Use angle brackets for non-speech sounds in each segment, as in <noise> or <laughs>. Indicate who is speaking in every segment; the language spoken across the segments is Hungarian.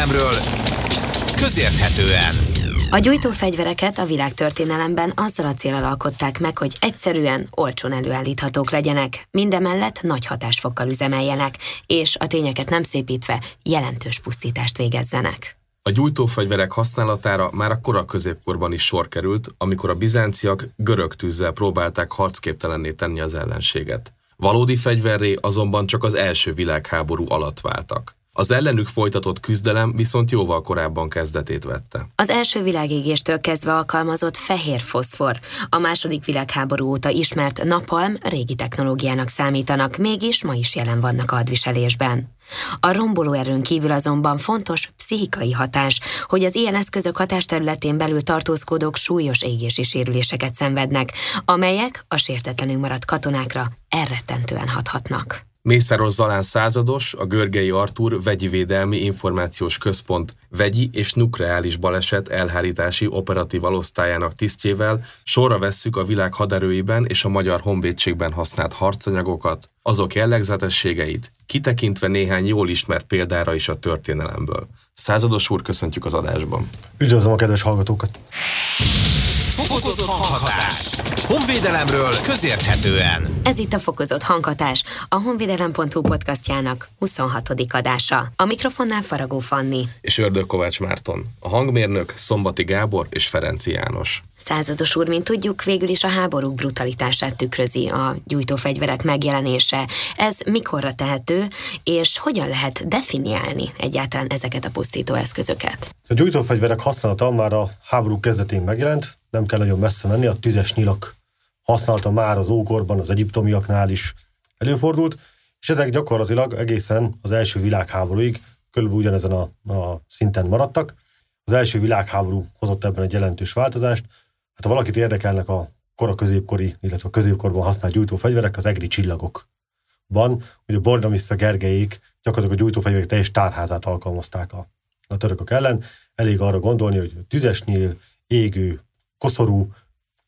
Speaker 1: Honvédelemről közérthetően.
Speaker 2: A gyújtófegyvereket a világtörténelemben azzal a célral alkották meg, hogy egyszerűen, olcsón előállíthatók legyenek, mindemellett nagy hatásfokkal üzemeljenek, és a tényeket nem szépítve jelentős pusztítást végezzenek.
Speaker 3: A gyújtófegyverek használatára már a kora középkorban is sor került, amikor a bizánciak görög tűzzel próbálták harcképtelenné tenni az ellenséget. Valódi fegyverré azonban csak az első világháború alatt váltak. Az ellenük folytatott küzdelem viszont jóval korábban kezdetét vette.
Speaker 2: Az első világégéstől kezdve alkalmazott fehér foszfor. A második világháború óta ismert napalm régi technológiának számítanak, mégis ma is jelen vannak a hadviselésben. A romboló erőn kívül azonban fontos pszichikai hatás, hogy az ilyen eszközök hatásterületén belül tartózkodók súlyos égési sérüléseket szenvednek, amelyek a sértetlenül maradt katonákra elrettentően hathatnak.
Speaker 3: Mészáros Zalán százados, a Görgei Artúr Vegyi Védelmi Információs Központ vegyi és nukleális baleset elhárítási operatív alosztályának tisztjével sorra vesszük a világ haderőiben és a magyar honvédségben használt harcanyagokat, azok jellegzetességeit, kitekintve néhány jól ismert példára is a történelemből. Százados úr, köszöntjük az adásban.
Speaker 4: Üdvözlöm a kedves hallgatókat!
Speaker 1: Honvédelemről közérthetően.
Speaker 2: Ez itt a Fokozott Hanghatás, a honvédelem.hu podcastjának 26. adása. A mikrofonnál Faragó Fanni.
Speaker 3: És Ördög Kovács Márton. A hangmérnök Szombati Gábor és Ferenci János.
Speaker 2: Százados úr, mint tudjuk, végül is a háborúk brutalitását tükrözi a gyújtófegyverek megjelenése. Ez mikorra tehető, és hogyan lehet definiálni egyáltalán ezeket a pusztító eszközöket?
Speaker 4: A gyújtófegyverek használata már a háború kezdetén megjelent, nem kell nagyon messze menni, a tüzes nyilak használata már az ókorban, az egyiptomiaknál is előfordult, és ezek gyakorlatilag egészen az első világháborúig körülbelül ugyanezen a, a szinten maradtak. Az első világháború hozott ebben egy jelentős változást. Hát ha valakit érdekelnek a kora középkori, illetve a középkorban használt gyújtófegyverek, az egri csillagokban, hogy a Bordamisza Gergelyék gyakorlatilag a gyújtófegyverek teljes tárházát alkalmazták a, a törökök ellen. Elég arra gondolni, hogy tüzes égő, koszorú,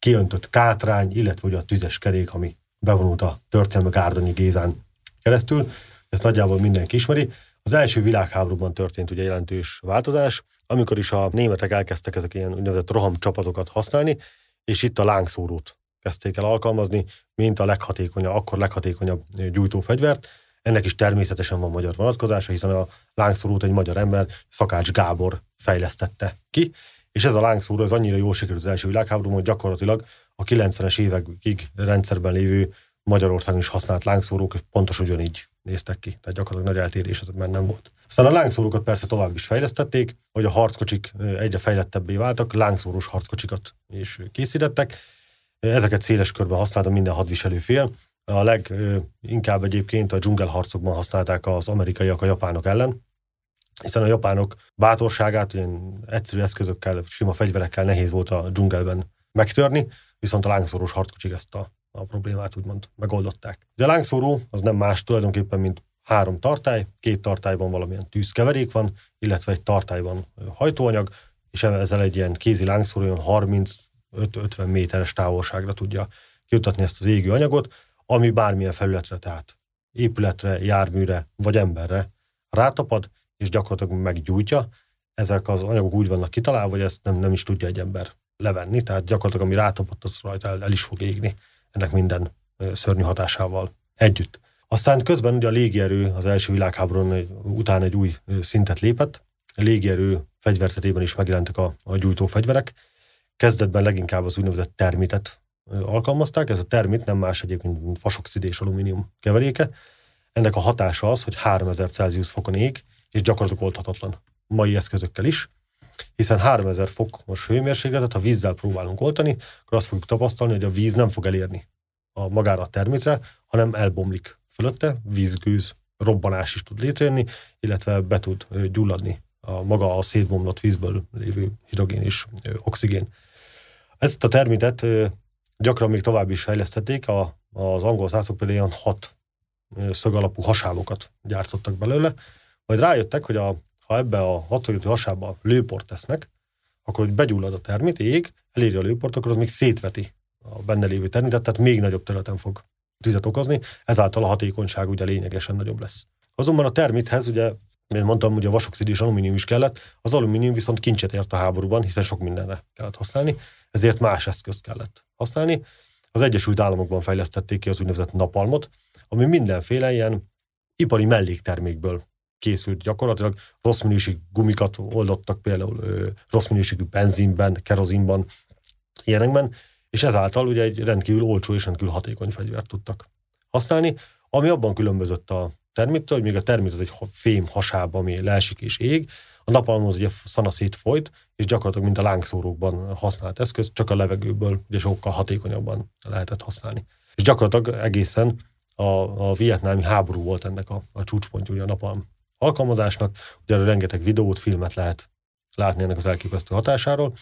Speaker 4: kiöntött kátrány, illetve ugye a tüzes kerék, ami bevonult a történelme Gárdonyi Gézán keresztül. Ezt nagyjából mindenki ismeri. Az első világháborúban történt ugye jelentős változás, amikor is a németek elkezdtek ezek ilyen úgynevezett roham csapatokat használni, és itt a lángszórót kezdték el alkalmazni, mint a leghatékonyabb, akkor leghatékonyabb gyújtófegyvert. Ennek is természetesen van magyar vonatkozása, hiszen a lángszórót egy magyar ember, Szakács Gábor fejlesztette ki, és ez a lángszóró az annyira jól sikerült az első világháborúban, hogy gyakorlatilag a 90-es évekig rendszerben lévő Magyarországon is használt lángszórók pontosan ugyanígy néztek ki. Tehát gyakorlatilag nagy eltérés ezekben nem volt. Aztán a lángszórókat persze tovább is fejlesztették, hogy a harckocsik egyre fejlettebbé váltak, lángszórós harckocsikat is készítettek. Ezeket széles körben használta minden hadviselő fél. A leginkább egyébként a dzsungelharcokban használták az amerikaiak a japánok ellen, hiszen a japánok bátorságát ilyen egyszerű eszközökkel, sima fegyverekkel nehéz volt a dzsungelben megtörni, viszont a lángszoros harckocsik ezt a, a problémát úgymond megoldották. De a lángszóró az nem más tulajdonképpen, mint három tartály, két tartályban valamilyen tűzkeverék van, illetve egy tartályban hajtóanyag, és ezzel egy ilyen kézi lángszóró olyan 30-50 méteres távolságra tudja kiutatni ezt az égő anyagot, ami bármilyen felületre, tehát épületre, járműre vagy emberre rátapad, és gyakorlatilag meggyújtja. Ezek az anyagok úgy vannak kitalálva, hogy ezt nem, nem is tudja egy ember levenni, tehát gyakorlatilag ami rátapott, az rajta el, el is fog égni ennek minden szörnyű hatásával együtt. Aztán közben ugye a légierő az első világháborún után egy új szintet lépett. A légierő fegyverzetében is megjelentek a, a gyújtó fegyverek. Kezdetben leginkább az úgynevezett termitet alkalmazták. Ez a termit nem más egyébként, mint fasoxid és alumínium keveréke. Ennek a hatása az, hogy 3000 Celsius fokon ég, és gyakorlatilag oldhatatlan mai eszközökkel is, hiszen 3000 fokos hőmérsékletet, ha vízzel próbálunk oltani, akkor azt fogjuk tapasztalni, hogy a víz nem fog elérni a magára a termitre, hanem elbomlik fölötte, vízgőz, robbanás is tud létrejönni, illetve be tud gyulladni a maga a szétbomlott vízből lévő hidrogén és oxigén. Ezt a termitet gyakran még tovább is fejlesztették, a, az angol szászok például ilyen hat szög alapú hasábokat gyártottak belőle, majd rájöttek, hogy a, ha ebbe a hatszorító hasába lőport tesznek, akkor hogy begyullad a termit, ég, eléri a lőport, akkor az még szétveti a benne lévő termitet, tehát még nagyobb területen fog tüzet okozni, ezáltal a hatékonyság ugye lényegesen nagyobb lesz. Azonban a termithez ugye mint mondtam, ugye a vasoxid és alumínium is kellett, az alumínium viszont kincset ért a háborúban, hiszen sok mindenre kellett használni, ezért más eszközt kellett használni. Az Egyesült Államokban fejlesztették ki az úgynevezett napalmot, ami mindenféle ilyen ipari melléktermékből készült gyakorlatilag. Rossz minőségű gumikat oldottak például rossz minőségű benzinben, kerozinban, ilyenekben, és ezáltal ugye egy rendkívül olcsó és rendkívül hatékony fegyvert tudtak használni, ami abban különbözött a termittől, hogy még a termit az egy fém hasába, ami leesik és ég, a napalmoz ugye szana folyt, és gyakorlatilag mint a lángszórókban használt eszköz, csak a levegőből ugye sokkal hatékonyabban lehetett használni. És gyakorlatilag egészen a, a vietnámi háború volt ennek a, a csúcspontja, ugye a napalm alkalmazásnak, ugye rengeteg videót, filmet lehet látni ennek az elképesztő hatásáról,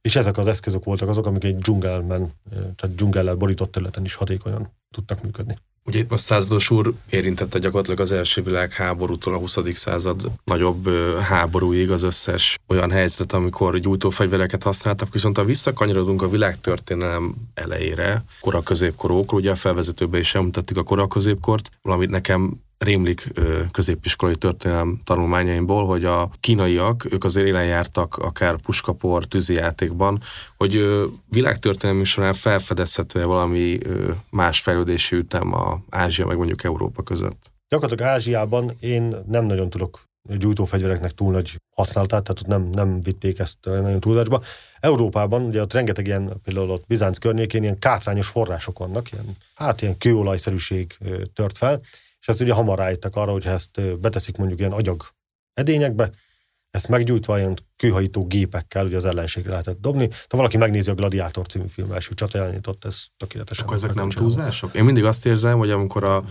Speaker 4: és ezek az eszközök voltak azok, amik egy dzsungelben, tehát dzsungellel borított területen is hatékonyan tudtak működni.
Speaker 3: Ugye itt most Százados úr érintette gyakorlatilag az első világháborútól a 20. század nagyobb háborúig az összes olyan helyzet, amikor gyújtófegyvereket használtak, viszont ha visszakanyarodunk a világtörténelem elejére, kora középkorókról, ugye a felvezetőben is említettük a kora középkort, valamit nekem rémlik középiskolai történelem tanulmányaimból, hogy a kínaiak, ők azért élen jártak akár puskapor, tűzijátékban, hogy világtörténelmi során felfedezhető-e valami más fejlődési ütem a Ázsia meg mondjuk Európa között?
Speaker 4: Gyakorlatilag Ázsiában én nem nagyon tudok gyújtófegyvereknek túl nagy használatát, tehát ott nem, nem vitték ezt nagyon túlzásba. Európában ugye ott rengeteg ilyen, például ott Bizánc környékén ilyen kátrányos források vannak, ilyen, hát ilyen kőolajszerűség tört fel, és ezt ugye hamar rájöttek arra, hogy ezt beteszik mondjuk ilyen agyag edényekbe, ezt meggyújtva ilyen kőhajító gépekkel ugye az ellenségre lehetett dobni. Ha valaki megnézi a Gladiátor című film első csatajelentét, ott ez tökéletesen.
Speaker 3: Akkor ezek nem túlzások? Én mindig azt érzem, hogy amikor a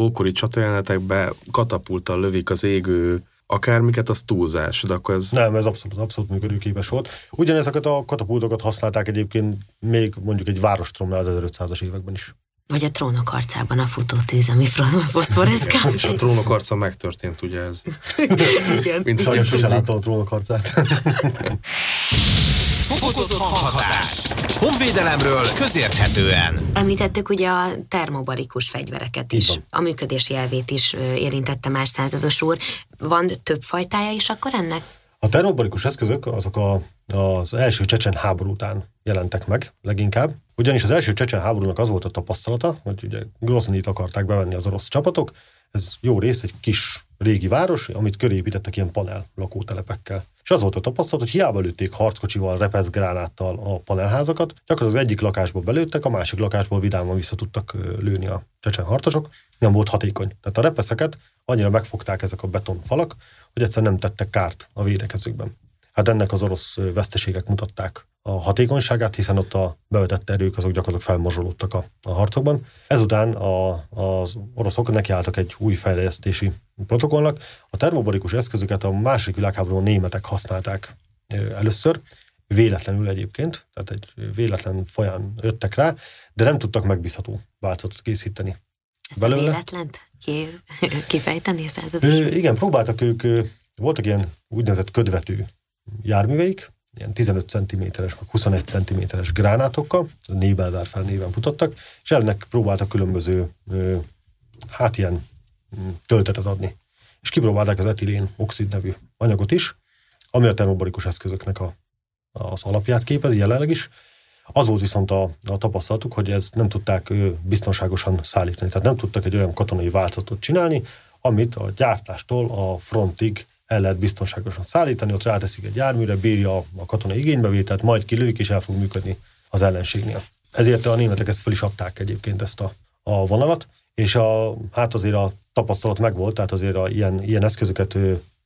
Speaker 3: ókori csatajelenetekbe katapultal lövik az égő akármiket, az túlzás, de akkor ez...
Speaker 4: Nem, ez abszolút, abszolút működőképes volt. Ugyanezeket a katapultokat használták egyébként még mondjuk egy várostromnál az 1500-as években is.
Speaker 2: Vagy a trónok arcában a futótűz, ami foszforeszkált.
Speaker 3: És a trónok arca megtörtént, ugye ez? <laughs>
Speaker 4: Igen. Mint Sajnos sosem láttam a trónok arcát. <laughs>
Speaker 1: Fokozott hanghatás. Honvédelemről közérthetően.
Speaker 2: Említettük ugye a termobarikus fegyvereket is. Igen. A működési elvét is érintette már százados úr. Van több fajtája is akkor ennek?
Speaker 4: A termobarikus eszközök azok a, az első csecsen háború után jelentek meg leginkább. Ugyanis az első csecsen háborúnak az volt a tapasztalata, hogy ugye Groznit akarták bevenni az orosz csapatok, ez jó rész egy kis régi város, amit körépítettek ilyen panel lakótelepekkel. És az volt a tapasztalat, hogy hiába lőtték harckocsival, repeszgránáttal a panelházakat, gyakorlatilag az egyik lakásból belőttek, a másik lakásból vidáman vissza tudtak lőni a csecsen harcosok, nem volt hatékony. Tehát a repeszeket annyira megfogták ezek a betonfalak, hogy egyszerűen nem tettek kárt a védekezőkben. Hát ennek az orosz veszteségek mutatták a hatékonyságát, hiszen ott a bevetett erők azok gyakorlatilag felmozsolódtak a, a harcokban. Ezután a, az oroszok nekiálltak egy új fejlesztési protokollnak. A termobarikus eszközöket a második világháborúban a németek használták először, véletlenül egyébként, tehát egy véletlen folyán jöttek rá, de nem tudtak megbízható változatot készíteni.
Speaker 2: Ezt belőle. véletlent ki, <laughs> kifejteni százados?
Speaker 4: Igen, próbáltak ők, voltak ilyen úgynevezett ködvető járműveik, ilyen 15 cm-es, vagy 21 cm-es gránátokkal, Nébelvárfel néven futottak, és ennek próbáltak különböző, hát ilyen mm, töltetet adni. És kipróbálták az etilén oxid nevű anyagot is, ami a termobarikus eszközöknek a, az alapját képezi jelenleg is. Az volt viszont a, a tapasztalatuk, hogy ez nem tudták biztonságosan szállítani. Tehát nem tudtak egy olyan katonai változatot csinálni, amit a gyártástól a frontig el lehet biztonságosan szállítani, ott ráteszik egy járműre, bírja a katonai igénybevételt, majd kilőik, és el fog működni az ellenségnél. Ezért a németek ezt fel is adták egyébként ezt a, a vonalat, és a, hát azért a tapasztalat megvolt, tehát azért a, ilyen, ilyen eszközöket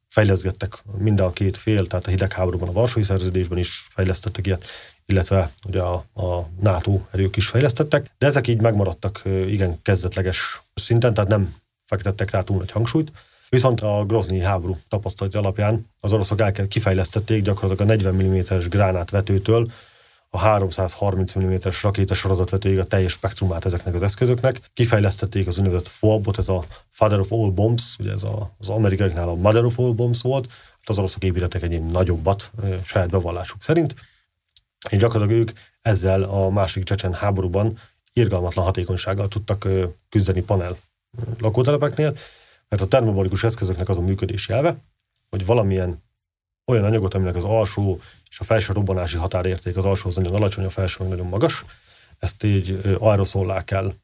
Speaker 4: fejleszgettek minden a két fél, tehát a hidegháborúban, a Varsói Szerződésben is fejlesztettek ilyet, illetve ugye a, a NATO erők is fejlesztettek, de ezek így megmaradtak igen kezdetleges szinten, tehát nem fektettek rá túl nagy hangsúlyt. Viszont a Grozni háború tapasztalat alapján az oroszok el kifejlesztették gyakorlatilag a 40 mm-es gránátvetőtől a 330 mm-es rakétasorozatvetőig a teljes spektrumát ezeknek az eszközöknek. Kifejlesztették az úgynevezett FOB-ot, ez a Father of All Bombs, ugye ez a, az amerikaiaknál a Mother of All Bombs volt, hát az oroszok építettek egy nagyobbat saját bevallásuk szerint, és gyakorlatilag ők ezzel a második csecsen háborúban irgalmatlan hatékonysággal tudtak küzdeni panel lakótelepeknél, Mert a termobarikus eszközöknek az a működési elve, hogy valamilyen olyan anyagot, aminek az alsó és a felső robbanási határérték, az alsó az nagyon alacsony, a felső meg nagyon magas, ezt így aeroszolá kell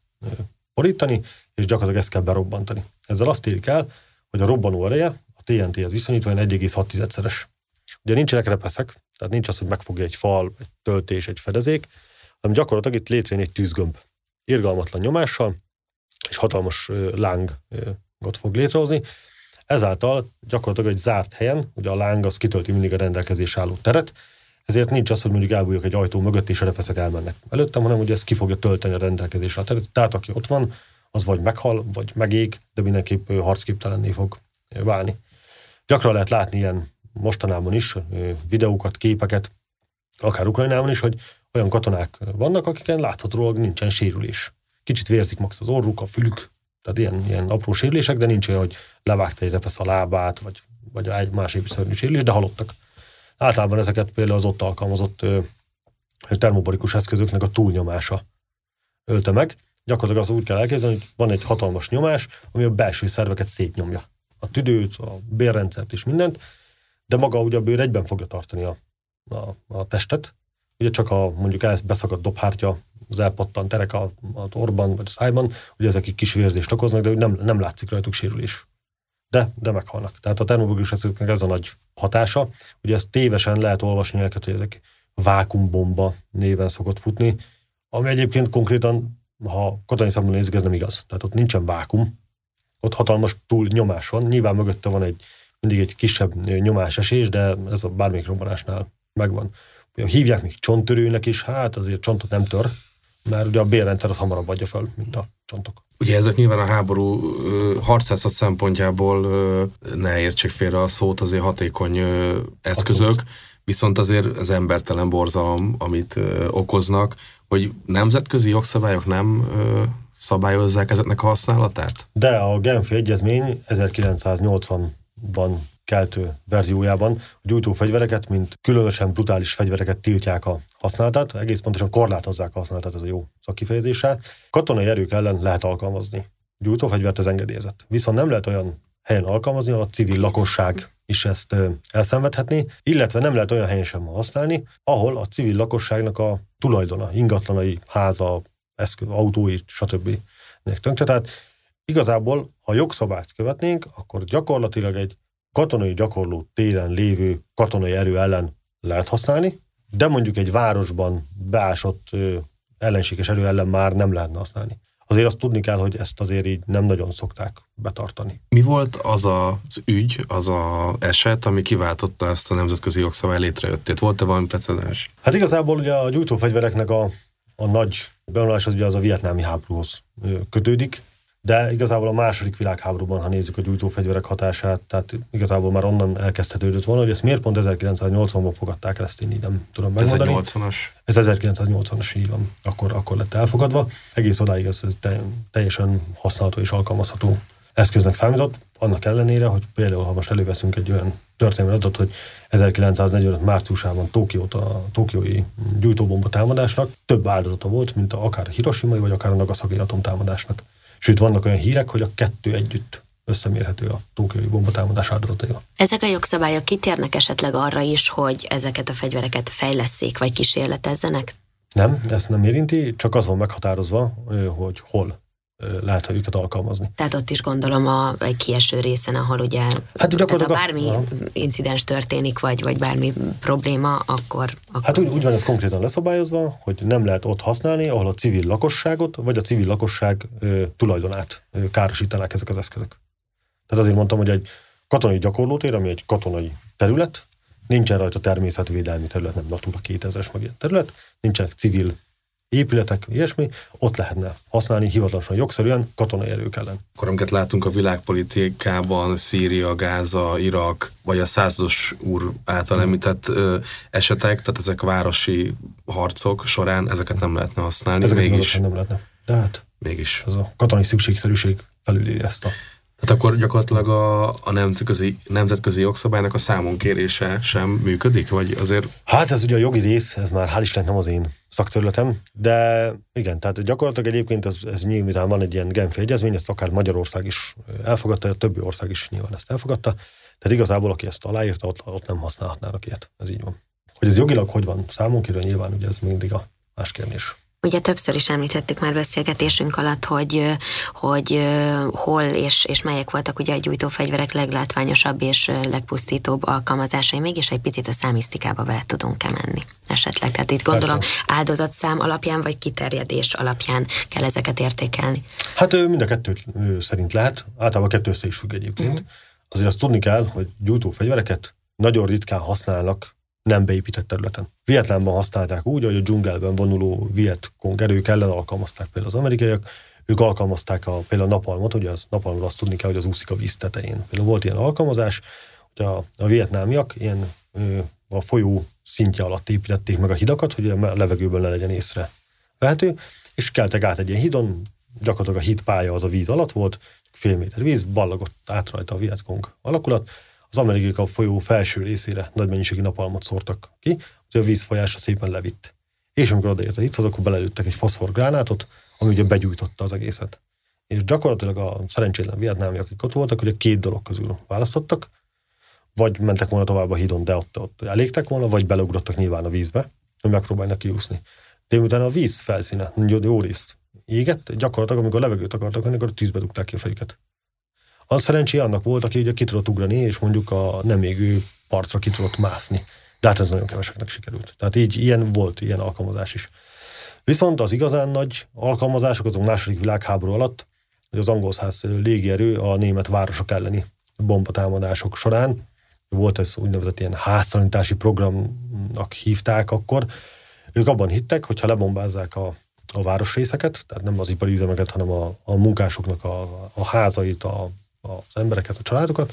Speaker 4: borítani, és gyakorlatilag ezt kell berobbantani. Ezzel azt érik el, hogy a robbanó ereje a TNT-hez viszonyítva 1,6-szeres. Ugye nincsenek repeszek, tehát nincs az, hogy megfogja egy fal, egy töltés, egy fedezék, hanem gyakorlatilag itt létrejön egy tűzgömb. Irgalmatlan nyomással, és hatalmas lángot fog létrehozni. Ezáltal gyakorlatilag egy zárt helyen, ugye a láng az kitölti mindig a rendelkezés álló teret, ezért nincs az, hogy mondjuk elbújok egy ajtó mögött, és a repeszek elmennek előttem, hanem ugye ez ki fogja tölteni a rendelkezésre a teret. Tehát aki ott van, az vagy meghal, vagy megég, de mindenképp harcképtelenné fog válni. Gyakran lehet látni ilyen mostanában is videókat, képeket, akár Ukrajnában is, hogy olyan katonák vannak, akiken láthatólag nincsen sérülés. Kicsit vérzik max az orruk, a fülük, tehát ilyen, ilyen apró sérülések, de nincs olyan, hogy levágta egy repesz a lábát, vagy, vagy egy más építszerű sérülés, de halottak. Általában ezeket például az ott alkalmazott ö, termobarikus eszközöknek a túlnyomása ölte meg. Gyakorlatilag az úgy kell elképzelni, hogy van egy hatalmas nyomás, ami a belső szerveket szétnyomja. A tüdőt, a bérrendszert és mindent, de maga ugye a bőr egyben fogja tartani a, a, a testet. Ugye csak a mondjuk ez beszakadt dobhártya, az elpattant terek a, a orban vagy a szájban, ugye ezek egy kis vérzést okoznak, de nem, nem látszik rajtuk sérülés. De, de meghalnak. Tehát a termobiológus eszközöknek ez a nagy hatása. Ugye ezt tévesen lehet olvasni elket, hogy ezek vákumbomba néven szokott futni, ami egyébként konkrétan, ha katonai szemben nézzük, ez nem igaz. Tehát ott nincsen vákum, ott hatalmas túl nyomás van, nyilván mögötte van egy mindig egy kisebb nyomásesés, de ez a bármelyik robbanásnál megvan. Hívják még csonttörőnek is, hát azért csontot nem tör, mert ugye a bérrendszer az hamarabb adja fel, mint a csontok.
Speaker 3: Ugye ezek nyilván a háború harcászat szempontjából ne értsék félre a szót, azért hatékony eszközök, Abszolút. viszont azért az embertelen borzalom, amit okoznak, hogy nemzetközi jogszabályok nem szabályozzák ezeknek a használatát?
Speaker 4: De a Genfi Egyezmény 1980-ban keltő verziójában a gyújtófegyvereket, mint különösen brutális fegyvereket tiltják a használatát, egész pontosan korlátozzák a használatát, ez a jó szakkifejezése. Katonai erők ellen lehet alkalmazni. Gyújtófegyvert az engedélyezett. Viszont nem lehet olyan helyen alkalmazni, ahol a civil lakosság is ezt elszenvedhetni, illetve nem lehet olyan helyen sem használni, ahol a civil lakosságnak a tulajdona, ingatlanai, háza, eszköz, autói, stb. tönkre. Tehát igazából, ha jogszabályt követnénk, akkor gyakorlatilag egy katonai gyakorló téren lévő katonai erő ellen lehet használni, de mondjuk egy városban beásott ellenséges erő ellen már nem lehetne használni. Azért azt tudni kell, hogy ezt azért így nem nagyon szokták betartani.
Speaker 3: Mi volt az az ügy, az a eset, ami kiváltotta ezt a nemzetközi jogszabály létrejöttét? Volt-e valami precedens?
Speaker 4: Hát igazából ugye a gyújtófegyvereknek a, a nagy bevonulás az ugye az a vietnámi háborúhoz kötődik, de igazából a második világháborúban, ha nézzük a gyújtófegyverek hatását, tehát igazából már onnan elkezdhetődött volna, hogy ezt miért pont 1980-ban fogadták el, ezt én így nem tudom megmondani.
Speaker 3: Ez 80-as?
Speaker 4: Ez 1980-as, így van. Akkor, akkor lett elfogadva. Egész odáig ez teljesen használható és alkalmazható eszköznek számított, annak ellenére, hogy például, ha most előveszünk egy olyan történelmi adatot, hogy 1945 márciusában Tokiót a tokiói gyújtóbomba támadásnak több áldozata volt, mint a, akár a Hiroshima vagy akár a Nagasaki atomtámadásnak. Sőt, vannak olyan hírek, hogy a kettő együtt összemérhető a tókiai bombatámadás áldozataival.
Speaker 2: Ezek a jogszabályok kitérnek esetleg arra is, hogy ezeket a fegyvereket fejleszék vagy kísérletezzenek?
Speaker 4: Nem, ezt nem érinti, csak az van meghatározva, hogy hol lehet, őket alkalmazni.
Speaker 2: Tehát ott is gondolom a egy kieső részen, ahol ugye hát, tehát ha bármi azt, incidens történik, vagy, vagy bármi probléma, akkor... akkor
Speaker 4: hát úgy, úgy van ez konkrétan leszabályozva, hogy nem lehet ott használni, ahol a civil lakosságot, vagy a civil lakosság ö, tulajdonát ö, károsítanák ezek az eszközök. Tehát azért mondtam, hogy egy katonai gyakorlótér, ami egy katonai terület, nincsen rajta természetvédelmi terület, nem Natura 2000-es meg ilyen terület, nincsenek civil épületek, ilyesmi, ott lehetne használni hivatalosan jogszerűen katonai erők ellen.
Speaker 3: Akkor amiket látunk a világpolitikában, Szíria, Gáza, Irak, vagy a százados úr által említett ö, esetek, tehát ezek városi harcok során ezeket nem lehetne használni.
Speaker 4: Ezeket mégis. nem lehetne. De hát
Speaker 3: mégis.
Speaker 4: Ez a katonai szükségszerűség felüli ezt a
Speaker 3: Hát akkor gyakorlatilag a, a nemzetközi, nemzetközi jogszabálynak a számon kérése sem működik, vagy azért?
Speaker 4: Hát ez ugye a jogi rész, ez már hál' Istennek nem az én szakterületem, de igen, tehát gyakorlatilag egyébként ez, ez nyilván van egy ilyen Genfi egyezmény, ezt akár Magyarország is elfogadta, a többi ország is nyilván ezt elfogadta, tehát igazából aki ezt aláírta, ott, ott nem használhatnának ilyet, ez így van. Hogy ez jogilag hogy van számon kérve, nyilván ugye ez mindig a más kérdés.
Speaker 2: Ugye többször is említettük már beszélgetésünk alatt, hogy, hogy hol és, és melyek voltak ugye a gyújtófegyverek leglátványosabb és legpusztítóbb alkalmazásai, mégis egy picit a számisztikába vele tudunk-e menni esetleg. Tehát itt gondolom Persze. áldozatszám alapján vagy kiterjedés alapján kell ezeket értékelni.
Speaker 4: Hát mind a kettőt szerint lehet, általában kettő össze is függ egyébként. Uh-huh. Azért azt tudni kell, hogy gyújtófegyvereket nagyon ritkán használnak nem beépített területen. Vietnámban használták úgy, hogy a dzsungelben vonuló Vietkong erők ellen alkalmazták például az amerikaiak, ők alkalmazták a, például a napalmot, ugye az napalmról azt tudni kell, hogy az úszik a víz tetején. Például volt ilyen alkalmazás, hogy a, a vietnámiak ilyen ö, a folyó szintje alatt építették meg a hidakat, hogy a levegőből ne legyen észre vehető, és keltek át egy ilyen hidon, gyakorlatilag a hídpálya az a víz alatt volt, fél méter víz, ballagott át rajta a Vietkong alakulat, az amerikai a folyó felső részére nagy mennyiségű napalmot szórtak ki, hogy a vízfolyása szépen levitt. És amikor odaért a hithoz, akkor belelőttek egy foszforgránátot, ami ugye begyújtotta az egészet. És gyakorlatilag a szerencsétlen vietnámi, akik ott voltak, hogy a két dolog közül választottak, vagy mentek volna tovább a hídon, de ott, ott elégtek volna, vagy beleugrottak nyilván a vízbe, hogy megpróbálnak kiúszni. De miután a víz felszíne jó, részt égett, gyakorlatilag amikor levegőt akartak akkor tűzbe dugták ki a fejüket. A szerencsé annak volt, aki ugye ki tudott ugrani, és mondjuk a nem égő partra ki tudott mászni. De hát ez nagyon keveseknek sikerült. Tehát így ilyen volt, ilyen alkalmazás is. Viszont az igazán nagy alkalmazások azok második világháború alatt, hogy az angol száz légierő a német városok elleni bombatámadások során, volt ez úgynevezett ilyen háztalanítási programnak hívták akkor, ők abban hittek, hogy ha lebombázzák a, a városrészeket, tehát nem az ipari üzemeket, hanem a, a munkásoknak a, a házait, a az embereket, a családokat,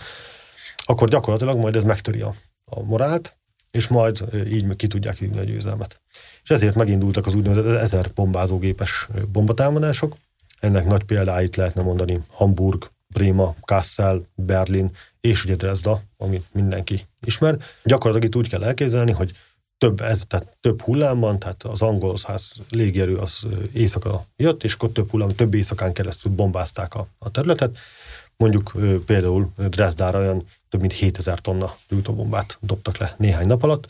Speaker 4: akkor gyakorlatilag majd ez megtöri a, a morált, és majd így ki tudják vinni a győzelmet. És ezért megindultak az úgynevezett ezer bombázógépes bombatámadások. Ennek nagy példáit lehetne mondani Hamburg, Bréma, Kassel, Berlin és ugye Dresda, amit mindenki ismer. Gyakorlatilag itt úgy kell elképzelni, hogy több, ez, tehát több hullámban, tehát az angol száz légierő az éjszaka jött, és akkor több hullám, több éjszakán keresztül bombázták a, a területet, Mondjuk például Dresdára olyan több mint 7000 tonna gyújtóbombát dobtak le néhány nap alatt,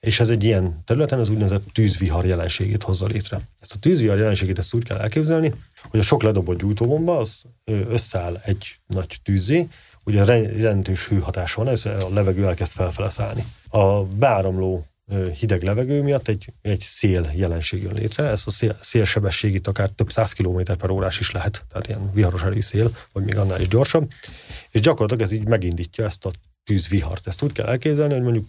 Speaker 4: és ez egy ilyen területen az úgynevezett tűzvihar jelenségét hozza létre. Ezt a tűzvihar jelenségét ezt úgy kell elképzelni, hogy a sok ledobott gyújtóbomba az összeáll egy nagy tűzzé, ugye jelentős hőhatás van, ez a levegő elkezd felfele szállni. A beáramló hideg levegő miatt egy, egy szél jelenség jön létre. Ez a szél, szélsebesség itt akár több száz km per órás is lehet, tehát ilyen viharos szél, vagy még annál is gyorsabb. És gyakorlatilag ez így megindítja ezt a tűzvihart. Ezt úgy kell elképzelni, hogy mondjuk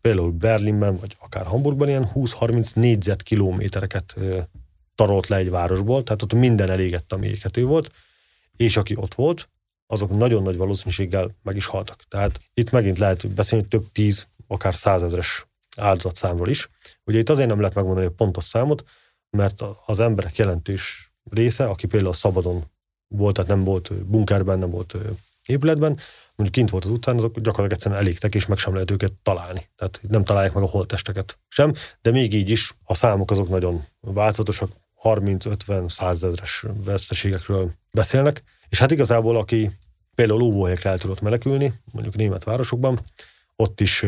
Speaker 4: például Berlinben, vagy akár Hamburgban ilyen 20-30 négyzetkilométereket tarolt le egy városból, tehát ott minden elégett, ami égető volt, és aki ott volt, azok nagyon nagy valószínűséggel meg is haltak. Tehát itt megint lehet beszélni több tíz, akár százezres áldozatszámról is. Ugye itt azért nem lehet megmondani a pontos számot, mert az emberek jelentős része, aki például szabadon volt, tehát nem volt bunkerben, nem volt épületben, mondjuk kint volt az utcán, azok gyakorlatilag egyszerűen elégtek, és meg sem lehet őket találni. Tehát nem találják meg a holtesteket sem, de még így is a számok azok nagyon változatosak, 30-50-100 ezres veszteségekről beszélnek, és hát igazából aki például óvóhelyekre el tudott menekülni, mondjuk német városokban, ott is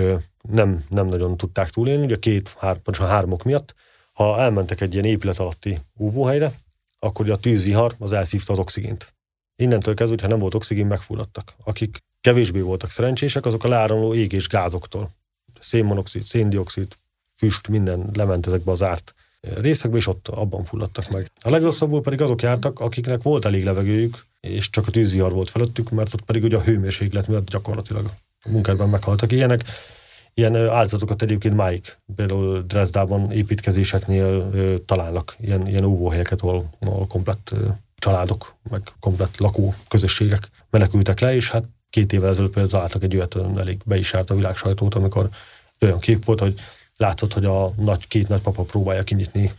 Speaker 4: nem, nem nagyon tudták túlélni, ugye két, hár, pontosan hármok miatt. Ha elmentek egy ilyen épület alatti úvóhelyre, akkor a tűzvihar az elszívta az oxigént. Innentől kezdve, hogyha nem volt oxigén, megfulladtak. Akik kevésbé voltak szerencsések, azok a láramló égés gázoktól. Szénmonoxid, széndiokszid, füst, minden lement ezekbe az árt részekbe, és ott abban fulladtak meg. A legrosszabbul pedig azok jártak, akiknek volt elég levegőjük, és csak a tűzvihar volt felettük, mert ott pedig ugye a hőmérséklet miatt gyakorlatilag a munkában meghaltak ilyenek. Ilyen áldozatokat egyébként máig, például Dresdában építkezéseknél találnak ilyen, ilyen óvóhelyeket, ahol, ahol komplett családok, meg komplett lakó közösségek menekültek le, és hát két évvel ezelőtt például találtak egy olyat, elég be is járt a világ sajtót, amikor olyan kép volt, hogy látszott, hogy a nagy, két nagypapa próbálja kinyitni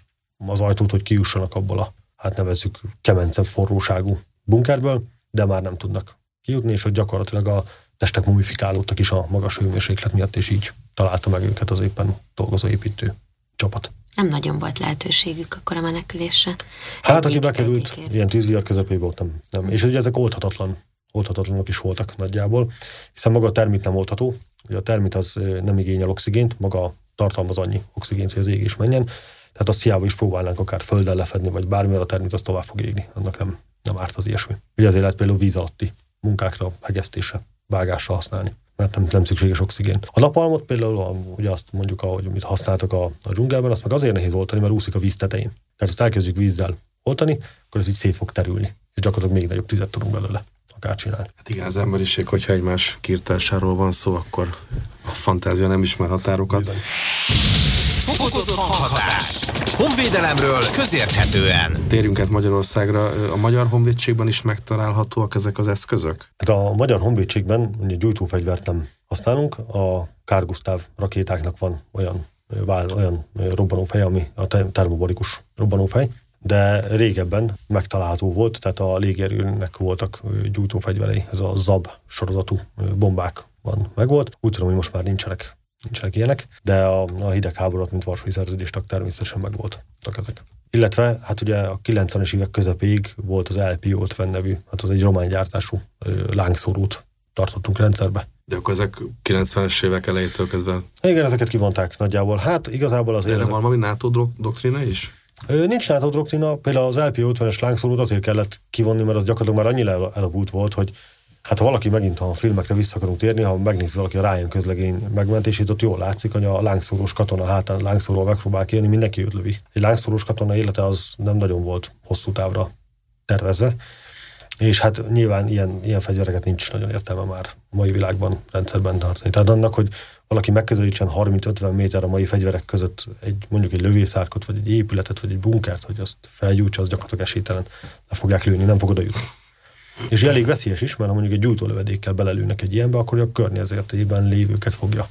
Speaker 4: az ajtót, hogy kijussanak abból a, hát nevezzük, kemence forróságú bunkerből, de már nem tudnak kijutni, és hogy gyakorlatilag a testek mumifikálódtak is a magas hőmérséklet miatt, és így találta meg őket az éppen dolgozó építő csapat.
Speaker 2: Nem nagyon volt lehetőségük akkor a menekülésre.
Speaker 4: Hát, aki bekerült egyikért. ilyen tűzvihar közepébe, ott nem, nem. És ugye ezek oldhatatlan, oldhatatlanok is voltak nagyjából, hiszen maga a termit nem oldható, ugye a termit az nem igényel oxigént, maga tartalmaz annyi oxigént, hogy az égés menjen, tehát azt hiába is próbálnánk akár földdel lefedni, vagy bármilyen a termit, az tovább fog égni. Annak nem, nem árt az ilyesmi. Ugye ezért lehet például víz alatti munkákra, hegesztésre, vágásra használni mert nem, nem szükséges oxigén. A napalmot például, a, ugye azt mondjuk, ahogy amit használtak a, a dzsungelben, azt meg azért nehéz oltani, mert úszik a víz tetején. Tehát, ha elkezdjük vízzel oltani, akkor ez így szét fog terülni, és gyakorlatilag még nagyobb tüzet tudunk belőle akár csinálni.
Speaker 3: Hát igen, az emberiség, hogyha egymás kirtásáról van szó, akkor a fantázia nem ismer határokat. Bizony.
Speaker 1: Fokozott hatás. Honvédelemről közérthetően.
Speaker 3: Térjünk át Magyarországra. A Magyar Honvédségben is megtalálhatóak ezek az eszközök?
Speaker 4: Hát a Magyar Honvédségben ugye gyújtófegyvert nem használunk. A Kár Gustav rakétáknak van olyan, olyan robbanófej, ami a termobarikus robbanófej, de régebben megtalálható volt, tehát a légierőnek voltak gyújtófegyverei, ez a ZAB sorozatú bombák van, megvolt. Úgy tudom, hogy most már nincsenek nincsenek ilyenek, de a, a hidegháborút, mint Varsói Szerződésnek természetesen megvoltak ezek. Illetve hát ugye a 90-es évek közepéig volt az LP-50 nevű, hát az egy román gyártású lángszórót tartottunk rendszerbe.
Speaker 3: De akkor ezek 90-es évek elejétől kezdve?
Speaker 4: Igen, ezeket kivonták nagyjából. Hát igazából azért...
Speaker 3: Erre ezek... van valami NATO doktrina is?
Speaker 4: Nincs NATO doktrina, például az LP-50-es lángszórót azért kellett kivonni, mert az gyakorlatilag már annyira elavult volt, hogy Hát ha valaki megint a filmekre vissza akarunk térni, ha megnézi valaki a Ryan közlegény megmentését, ott jól látszik, hogy a lángszórós katona hátán lángszóró megpróbál kijönni, mindenki őt lövi. Egy lángszórós katona élete az nem nagyon volt hosszú távra tervezve, és hát nyilván ilyen, ilyen fegyvereket nincs nagyon értelme már mai világban rendszerben tartani. Tehát annak, hogy valaki megközelítsen 30-50 méter a mai fegyverek között egy, mondjuk egy lövészárkot, vagy egy épületet, vagy egy bunkert, hogy azt felgyújtsa, az gyakorlatilag esélytelen. Le fogják lőni, nem fog oda jutni. És elég veszélyes is, mert ha mondjuk egy gyújtólövedékkel belelőnek egy ilyenbe, akkor a környezetében lévőket fogja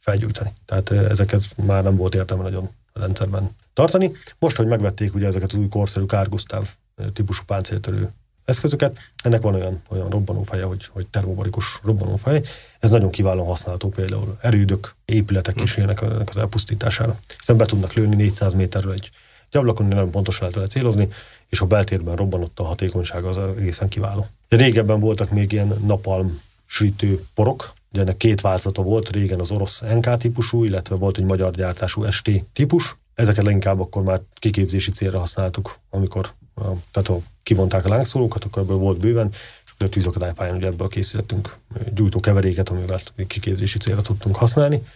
Speaker 4: felgyújtani. Tehát ezeket már nem volt értelme nagyon a rendszerben tartani. Most, hogy megvették ugye ezeket az új korszerű Kárgusztáv típusú páncéltörő eszközöket, ennek van olyan, olyan robbanófeje, hogy, hogy termobarikus robbanófej. Ez nagyon kiválóan használható például erődök, épületek is ilyenek az elpusztítására. Hiszen be tudnak lőni 400 méterről egy, egy ablakon, nagyon pontosan lehet vele célozni, és a beltérben robbanott a hatékonyság az egészen kiváló. Régebben voltak még ilyen napalm sütő porok, ugye ennek két változata volt, régen az orosz NK típusú, illetve volt egy magyar gyártású ST típus. Ezeket leginkább akkor már kiképzési célra használtuk, amikor tehát ha kivonták a lángszólókat, akkor ebből volt bőven, és akkor a tűzakadálypályán ugye ebből készítettünk gyújtókeveréket, amivel kiképzési célra tudtunk használni.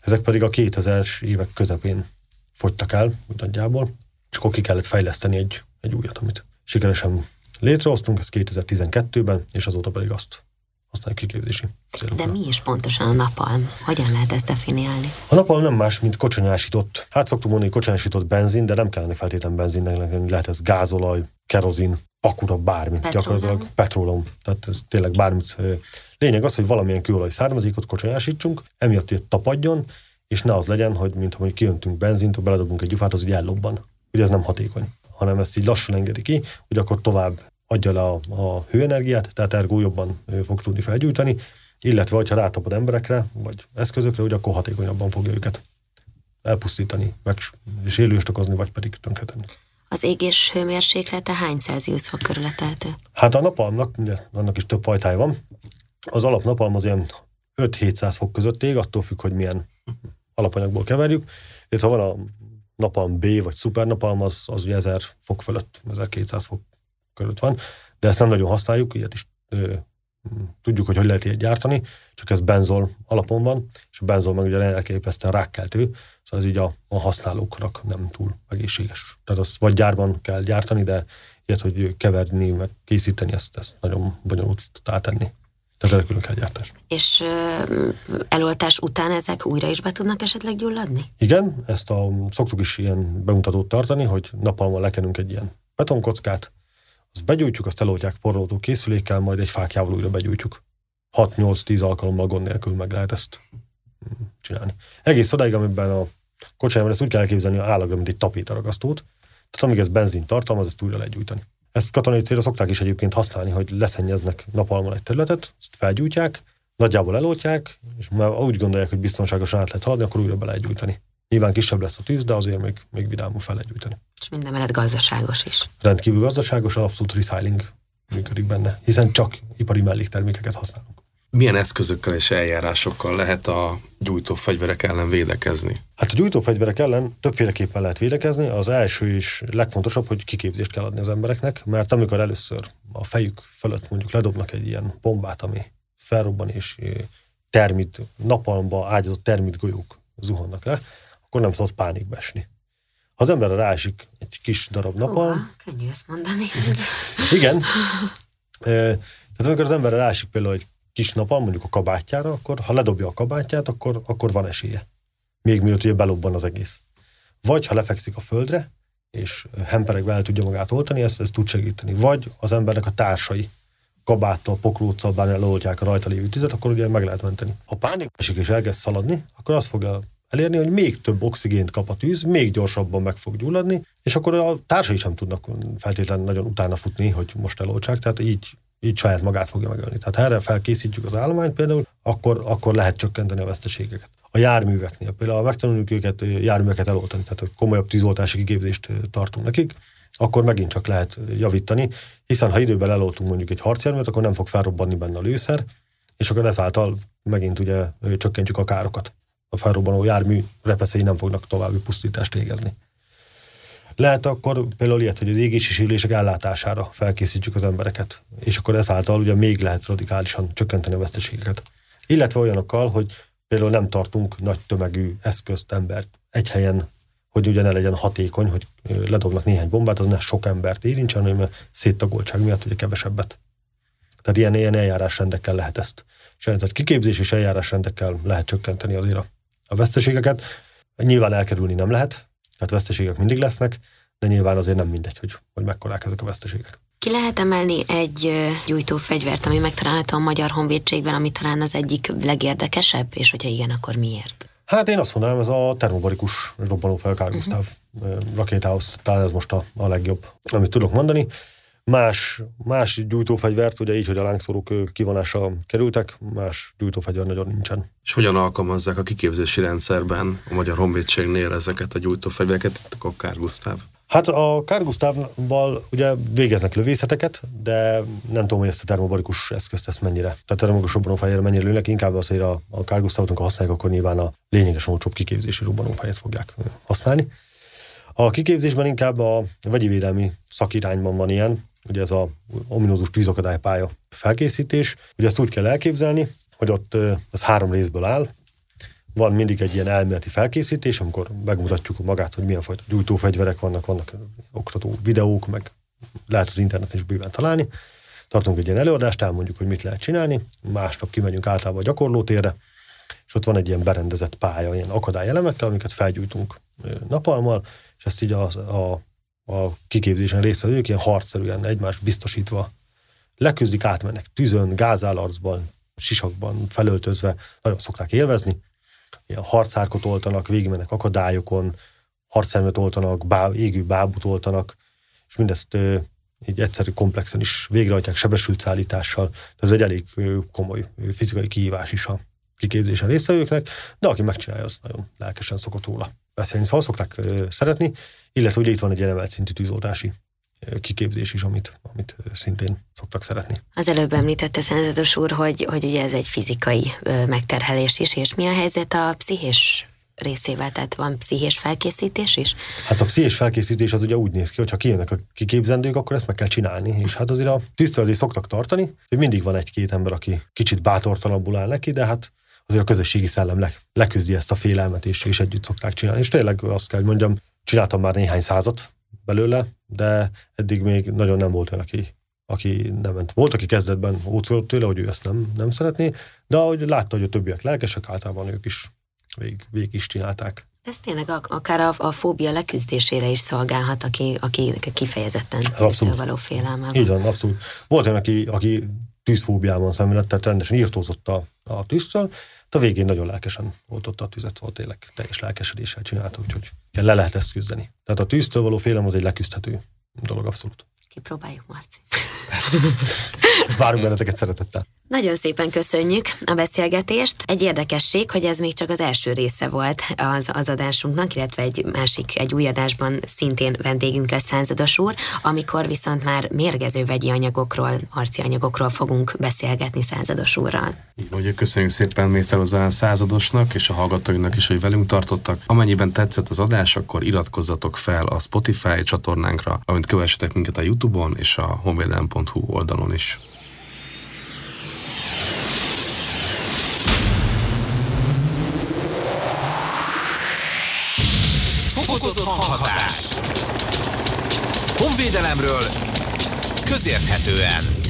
Speaker 4: Ezek pedig a 2000-es évek közepén fogytak el, nagyjából, és akkor ki kellett fejleszteni egy egy újat, amit sikeresen létrehoztunk, ez 2012-ben, és azóta pedig azt használjuk kiképzési
Speaker 2: célokra. De mi is pontosan a napalm? Hogyan lehet ezt definiálni?
Speaker 4: A napalm nem más, mint kocsonyásított. Hát szoktuk mondani, kocsonyásított benzin, de nem kellene feltétlenül benzinnek, lehet ez gázolaj, kerozin, akura, bármi.
Speaker 2: Petrólum. Gyakorlatilag
Speaker 4: petrólum. Tehát ez tényleg bármit. Lényeg az, hogy valamilyen kőolaj származékot kocsonyásítsunk, emiatt hogy tapadjon, és ne az legyen, hogy mintha hogy kijöntünk benzint, beledobunk egy gyufát, az így ellobban. Ugye ez nem hatékony hanem ezt így lassan engedi ki, hogy akkor tovább adja le a, a hőenergiát, tehát ergo jobban fog tudni felgyújtani, illetve ha rátapad emberekre, vagy eszközökre, hogy akkor hatékonyabban fogja őket elpusztítani, meg sérülést okozni, vagy pedig tönkretenni.
Speaker 2: Az égés hőmérséklete hány Celsius fok körül teltő?
Speaker 4: Hát a napalmnak, ugye, annak is több fajtája van. Az alapnapalm az olyan 5-700 fok között ég, attól függ, hogy milyen alapanyagból keverjük. Illetve van a napalm B vagy szupernapalm, az, az ugye 1000 fok fölött, 1200 fok körül van, de ezt nem nagyon használjuk, ilyet is ö, tudjuk, hogy hogy lehet ilyet gyártani, csak ez benzol alapon van, és a benzol meg ugye elképesztően rákkeltő, szóval ez így a, a használóknak nem túl egészséges. Tehát azt vagy gyárban kell gyártani, de ilyet, hogy keverni, meg készíteni, ezt, ezt nagyon bonyolult átenni. Tehát erre külön kell gyártás.
Speaker 2: És ö, eloltás után ezek újra is be tudnak esetleg gyulladni?
Speaker 4: Igen, ezt a, szoktuk is ilyen bemutatót tartani, hogy napalmal lekenünk egy ilyen betonkockát, azt begyújtjuk, azt eloltják porolódó készülékkel, majd egy fákjával újra begyújtjuk. 6-8-10 alkalommal gond nélkül meg lehet ezt mm, csinálni. Egész odáig, amiben a kocsányban ezt úgy kell elképzelni, hogy állagra, mint egy tapétaragasztót, tehát amíg ez benzin tartalmaz, ezt újra lehet gyújtani. Ezt katonai célra szokták is egyébként használni, hogy leszennyeznek napalmon egy területet, ezt felgyújtják, nagyjából eloltják, és már úgy gondolják, hogy biztonságosan át lehet haladni, akkor újra be lehet gyújtani. Nyilván kisebb lesz a tűz, de azért még, még vidámul fel lehet gyújtani.
Speaker 2: És minden mellett gazdaságos is.
Speaker 4: Rendkívül gazdaságos, abszolút recycling működik benne, hiszen csak ipari melléktermékeket használunk.
Speaker 3: Milyen eszközökkel és eljárásokkal lehet a gyújtó fegyverek ellen védekezni?
Speaker 4: Hát a gyújtó fegyverek ellen többféleképpen lehet védekezni. Az első is legfontosabb, hogy kiképzést kell adni az embereknek, mert amikor először a fejük fölött mondjuk ledobnak egy ilyen bombát, ami felrobban és termit, napalmba ágyazott termit golyók zuhannak le, akkor nem szabad pánikba esni. Ha az emberre rásik egy kis darab napalm... Uha,
Speaker 2: könnyű ezt mondani. <laughs>
Speaker 4: igen. Tehát amikor az emberre rásik például egy kis napalm, mondjuk a kabátjára, akkor ha ledobja a kabátját, akkor, akkor van esélye. Még mielőtt ugye belobban az egész. Vagy ha lefekszik a földre, és hemperegve el tudja magát oltani, ezt, ezt tud segíteni. Vagy az embernek a társai kabáttal, poklóccal bár eloltják a rajta lévő tüzet, akkor ugye meg lehet menteni. Ha pánik esik és elkezd szaladni, akkor azt fogja elérni, hogy még több oxigént kap a tűz, még gyorsabban meg fog gyulladni, és akkor a társai sem tudnak feltétlenül nagyon utána futni, hogy most eloltsák, tehát így, így saját magát fogja megölni. Tehát ha erre felkészítjük az állományt például, akkor, akkor lehet csökkenteni a veszteségeket. A járműveknél például megtanuljuk őket járműveket eloltani, tehát hogy komolyabb tűzoltási kigépzést tartunk nekik, akkor megint csak lehet javítani, hiszen ha időben eloltunk mondjuk egy harcjárművet, akkor nem fog felrobbanni benne a lőszer, és akkor ezáltal megint ugye csökkentjük a károkat a felrobbanó jármű repeszei nem fognak további pusztítást végezni. Lehet akkor például ilyet, hogy az égési sérülések ellátására felkészítjük az embereket, és akkor ezáltal ugye még lehet radikálisan csökkenteni a veszteségeket. Illetve olyanokkal, hogy például nem tartunk nagy tömegű eszközt, embert egy helyen, hogy ugye ne legyen hatékony, hogy ledobnak néhány bombát, az ne sok embert érintsen, hanem széttagoltság miatt ugye kevesebbet. Tehát ilyen, ilyen eljárásrendekkel lehet ezt. És tehát kiképzés és eljárásrendekkel lehet csökkenteni azért a a veszteségeket. Nyilván elkerülni nem lehet, tehát veszteségek mindig lesznek, de nyilván azért nem mindegy, hogy, hogy mekkorák ezek a veszteségek.
Speaker 2: Ki lehet emelni egy gyújtófegyvert, ami megtalálható a Magyar Honvédségben, ami talán az egyik legérdekesebb, és hogyha igen, akkor miért?
Speaker 4: Hát én azt mondanám, ez a termobarikus robbanófel Carl uh-huh. rakétához, talán ez most a, a legjobb, amit tudok mondani. Más, más gyújtófegyvert, ugye így, hogy a lángszórók kivonása kerültek, más gyújtófegyver nagyon nincsen.
Speaker 3: És hogyan alkalmazzák a kiképzési rendszerben a Magyar Honvédségnél ezeket a gyújtófegyvereket, itt a Kár Gusztáv?
Speaker 4: Hát a Kár Gusztávval ugye végeznek lövészeteket, de nem tudom, hogy ezt a termobarikus eszközt ezt mennyire. Tehát a termobarikus robbanófegyver mennyire lőnek, inkább azért a, a Kár Gusztávot, ha használják, akkor nyilván a lényegesen olcsóbb kiképzési robbanófejet fogják használni. A kiképzésben inkább a vegyi védelmi szakirányban van ilyen, ugye ez a ominózus tűzakadálypálya felkészítés. Ugye ezt úgy kell elképzelni, hogy ott az három részből áll, van mindig egy ilyen elméleti felkészítés, amikor megmutatjuk magát, hogy milyen fajta gyújtófegyverek vannak, vannak oktató videók, meg lehet az interneten is bőven találni. Tartunk egy ilyen előadást, elmondjuk, hogy mit lehet csinálni, másnap kimegyünk általában a gyakorlótérre, és ott van egy ilyen berendezett pálya, ilyen akadályelemekkel, amiket felgyújtunk napalmal, és ezt így a, a a kiképzésen résztvevők ilyen harcszerűen egymást biztosítva leküzdik, átmennek tűzön, gázállarcban, sisakban felöltözve, nagyon szokták élvezni. Ilyen harcárkot oltanak, végigmennek akadályokon, harcszermet oltanak, bá, égő bábut oltanak, és mindezt ö, így egyszerű komplexen is végrehajtják sebesült szállítással. Ez egy elég ö, komoly ö, fizikai kihívás is a kiképzésen résztvevőknek, de aki megcsinálja, az nagyon lelkesen szokott róla beszélni. Szóval szokták szeretni, illetve ugye itt van egy elemelt szintű tűzoltási kiképzés is, amit, amit szintén szoktak szeretni.
Speaker 2: Az előbb említette Szenzetos úr, hogy, hogy ugye ez egy fizikai megterhelés is, és mi a helyzet a pszichés részével, tehát van pszichés felkészítés is?
Speaker 4: Hát a pszichés felkészítés az ugye úgy néz ki, hogy ha kijönnek a kiképzendők, akkor ezt meg kell csinálni. És hát azért a tűztől azért szoktak tartani, hogy mindig van egy-két ember, aki kicsit bátortalanabbul áll neki, de hát azért a közösségi szellem le, leküzdi ezt a félelmet, és, és együtt szokták csinálni. És tényleg azt kell, hogy mondjam, csináltam már néhány százat belőle, de eddig még nagyon nem volt olyan, aki, aki nem ment. Volt, aki kezdetben ócolott tőle, hogy ő ezt nem, nem szeretné, de ahogy látta, hogy a többiek lelkesek, általában ők is végig, végig is csinálták.
Speaker 2: Ez tényleg akár a, a fóbia leküzdésére is szolgálhat, aki, aki kifejezetten
Speaker 4: abszolút.
Speaker 2: való félelme
Speaker 4: Így van, abszolút. Volt olyan, aki, aki tűzfóbiában szenvedett, tehát rendesen írtózott a, a tűztől, a végén nagyon lelkesen oltotta a tüzet, volt tényleg teljes lelkesedéssel csinálta, úgyhogy le lehet ezt küzdeni. Tehát a tűztől való félelem az egy leküzdhető dolog abszolút.
Speaker 2: Kipróbáljuk, Marci.
Speaker 4: Várunk benneteket szeretettel.
Speaker 2: Nagyon szépen köszönjük a beszélgetést. Egy érdekesség, hogy ez még csak az első része volt az, az adásunknak, illetve egy másik, egy új adásban szintén vendégünk lesz Százados úr, amikor viszont már mérgező vegyi anyagokról, arci anyagokról fogunk beszélgetni Százados úrral.
Speaker 3: Így köszönjük szépen Mészáros századosnak és a hallgatóinak is, hogy velünk tartottak. Amennyiben tetszett az adás, akkor iratkozzatok fel a Spotify csatornánkra, amint kövessetek minket a Youtube-on és a honvédelem.hu oldalon is.
Speaker 1: Honvédelemről közérthetően.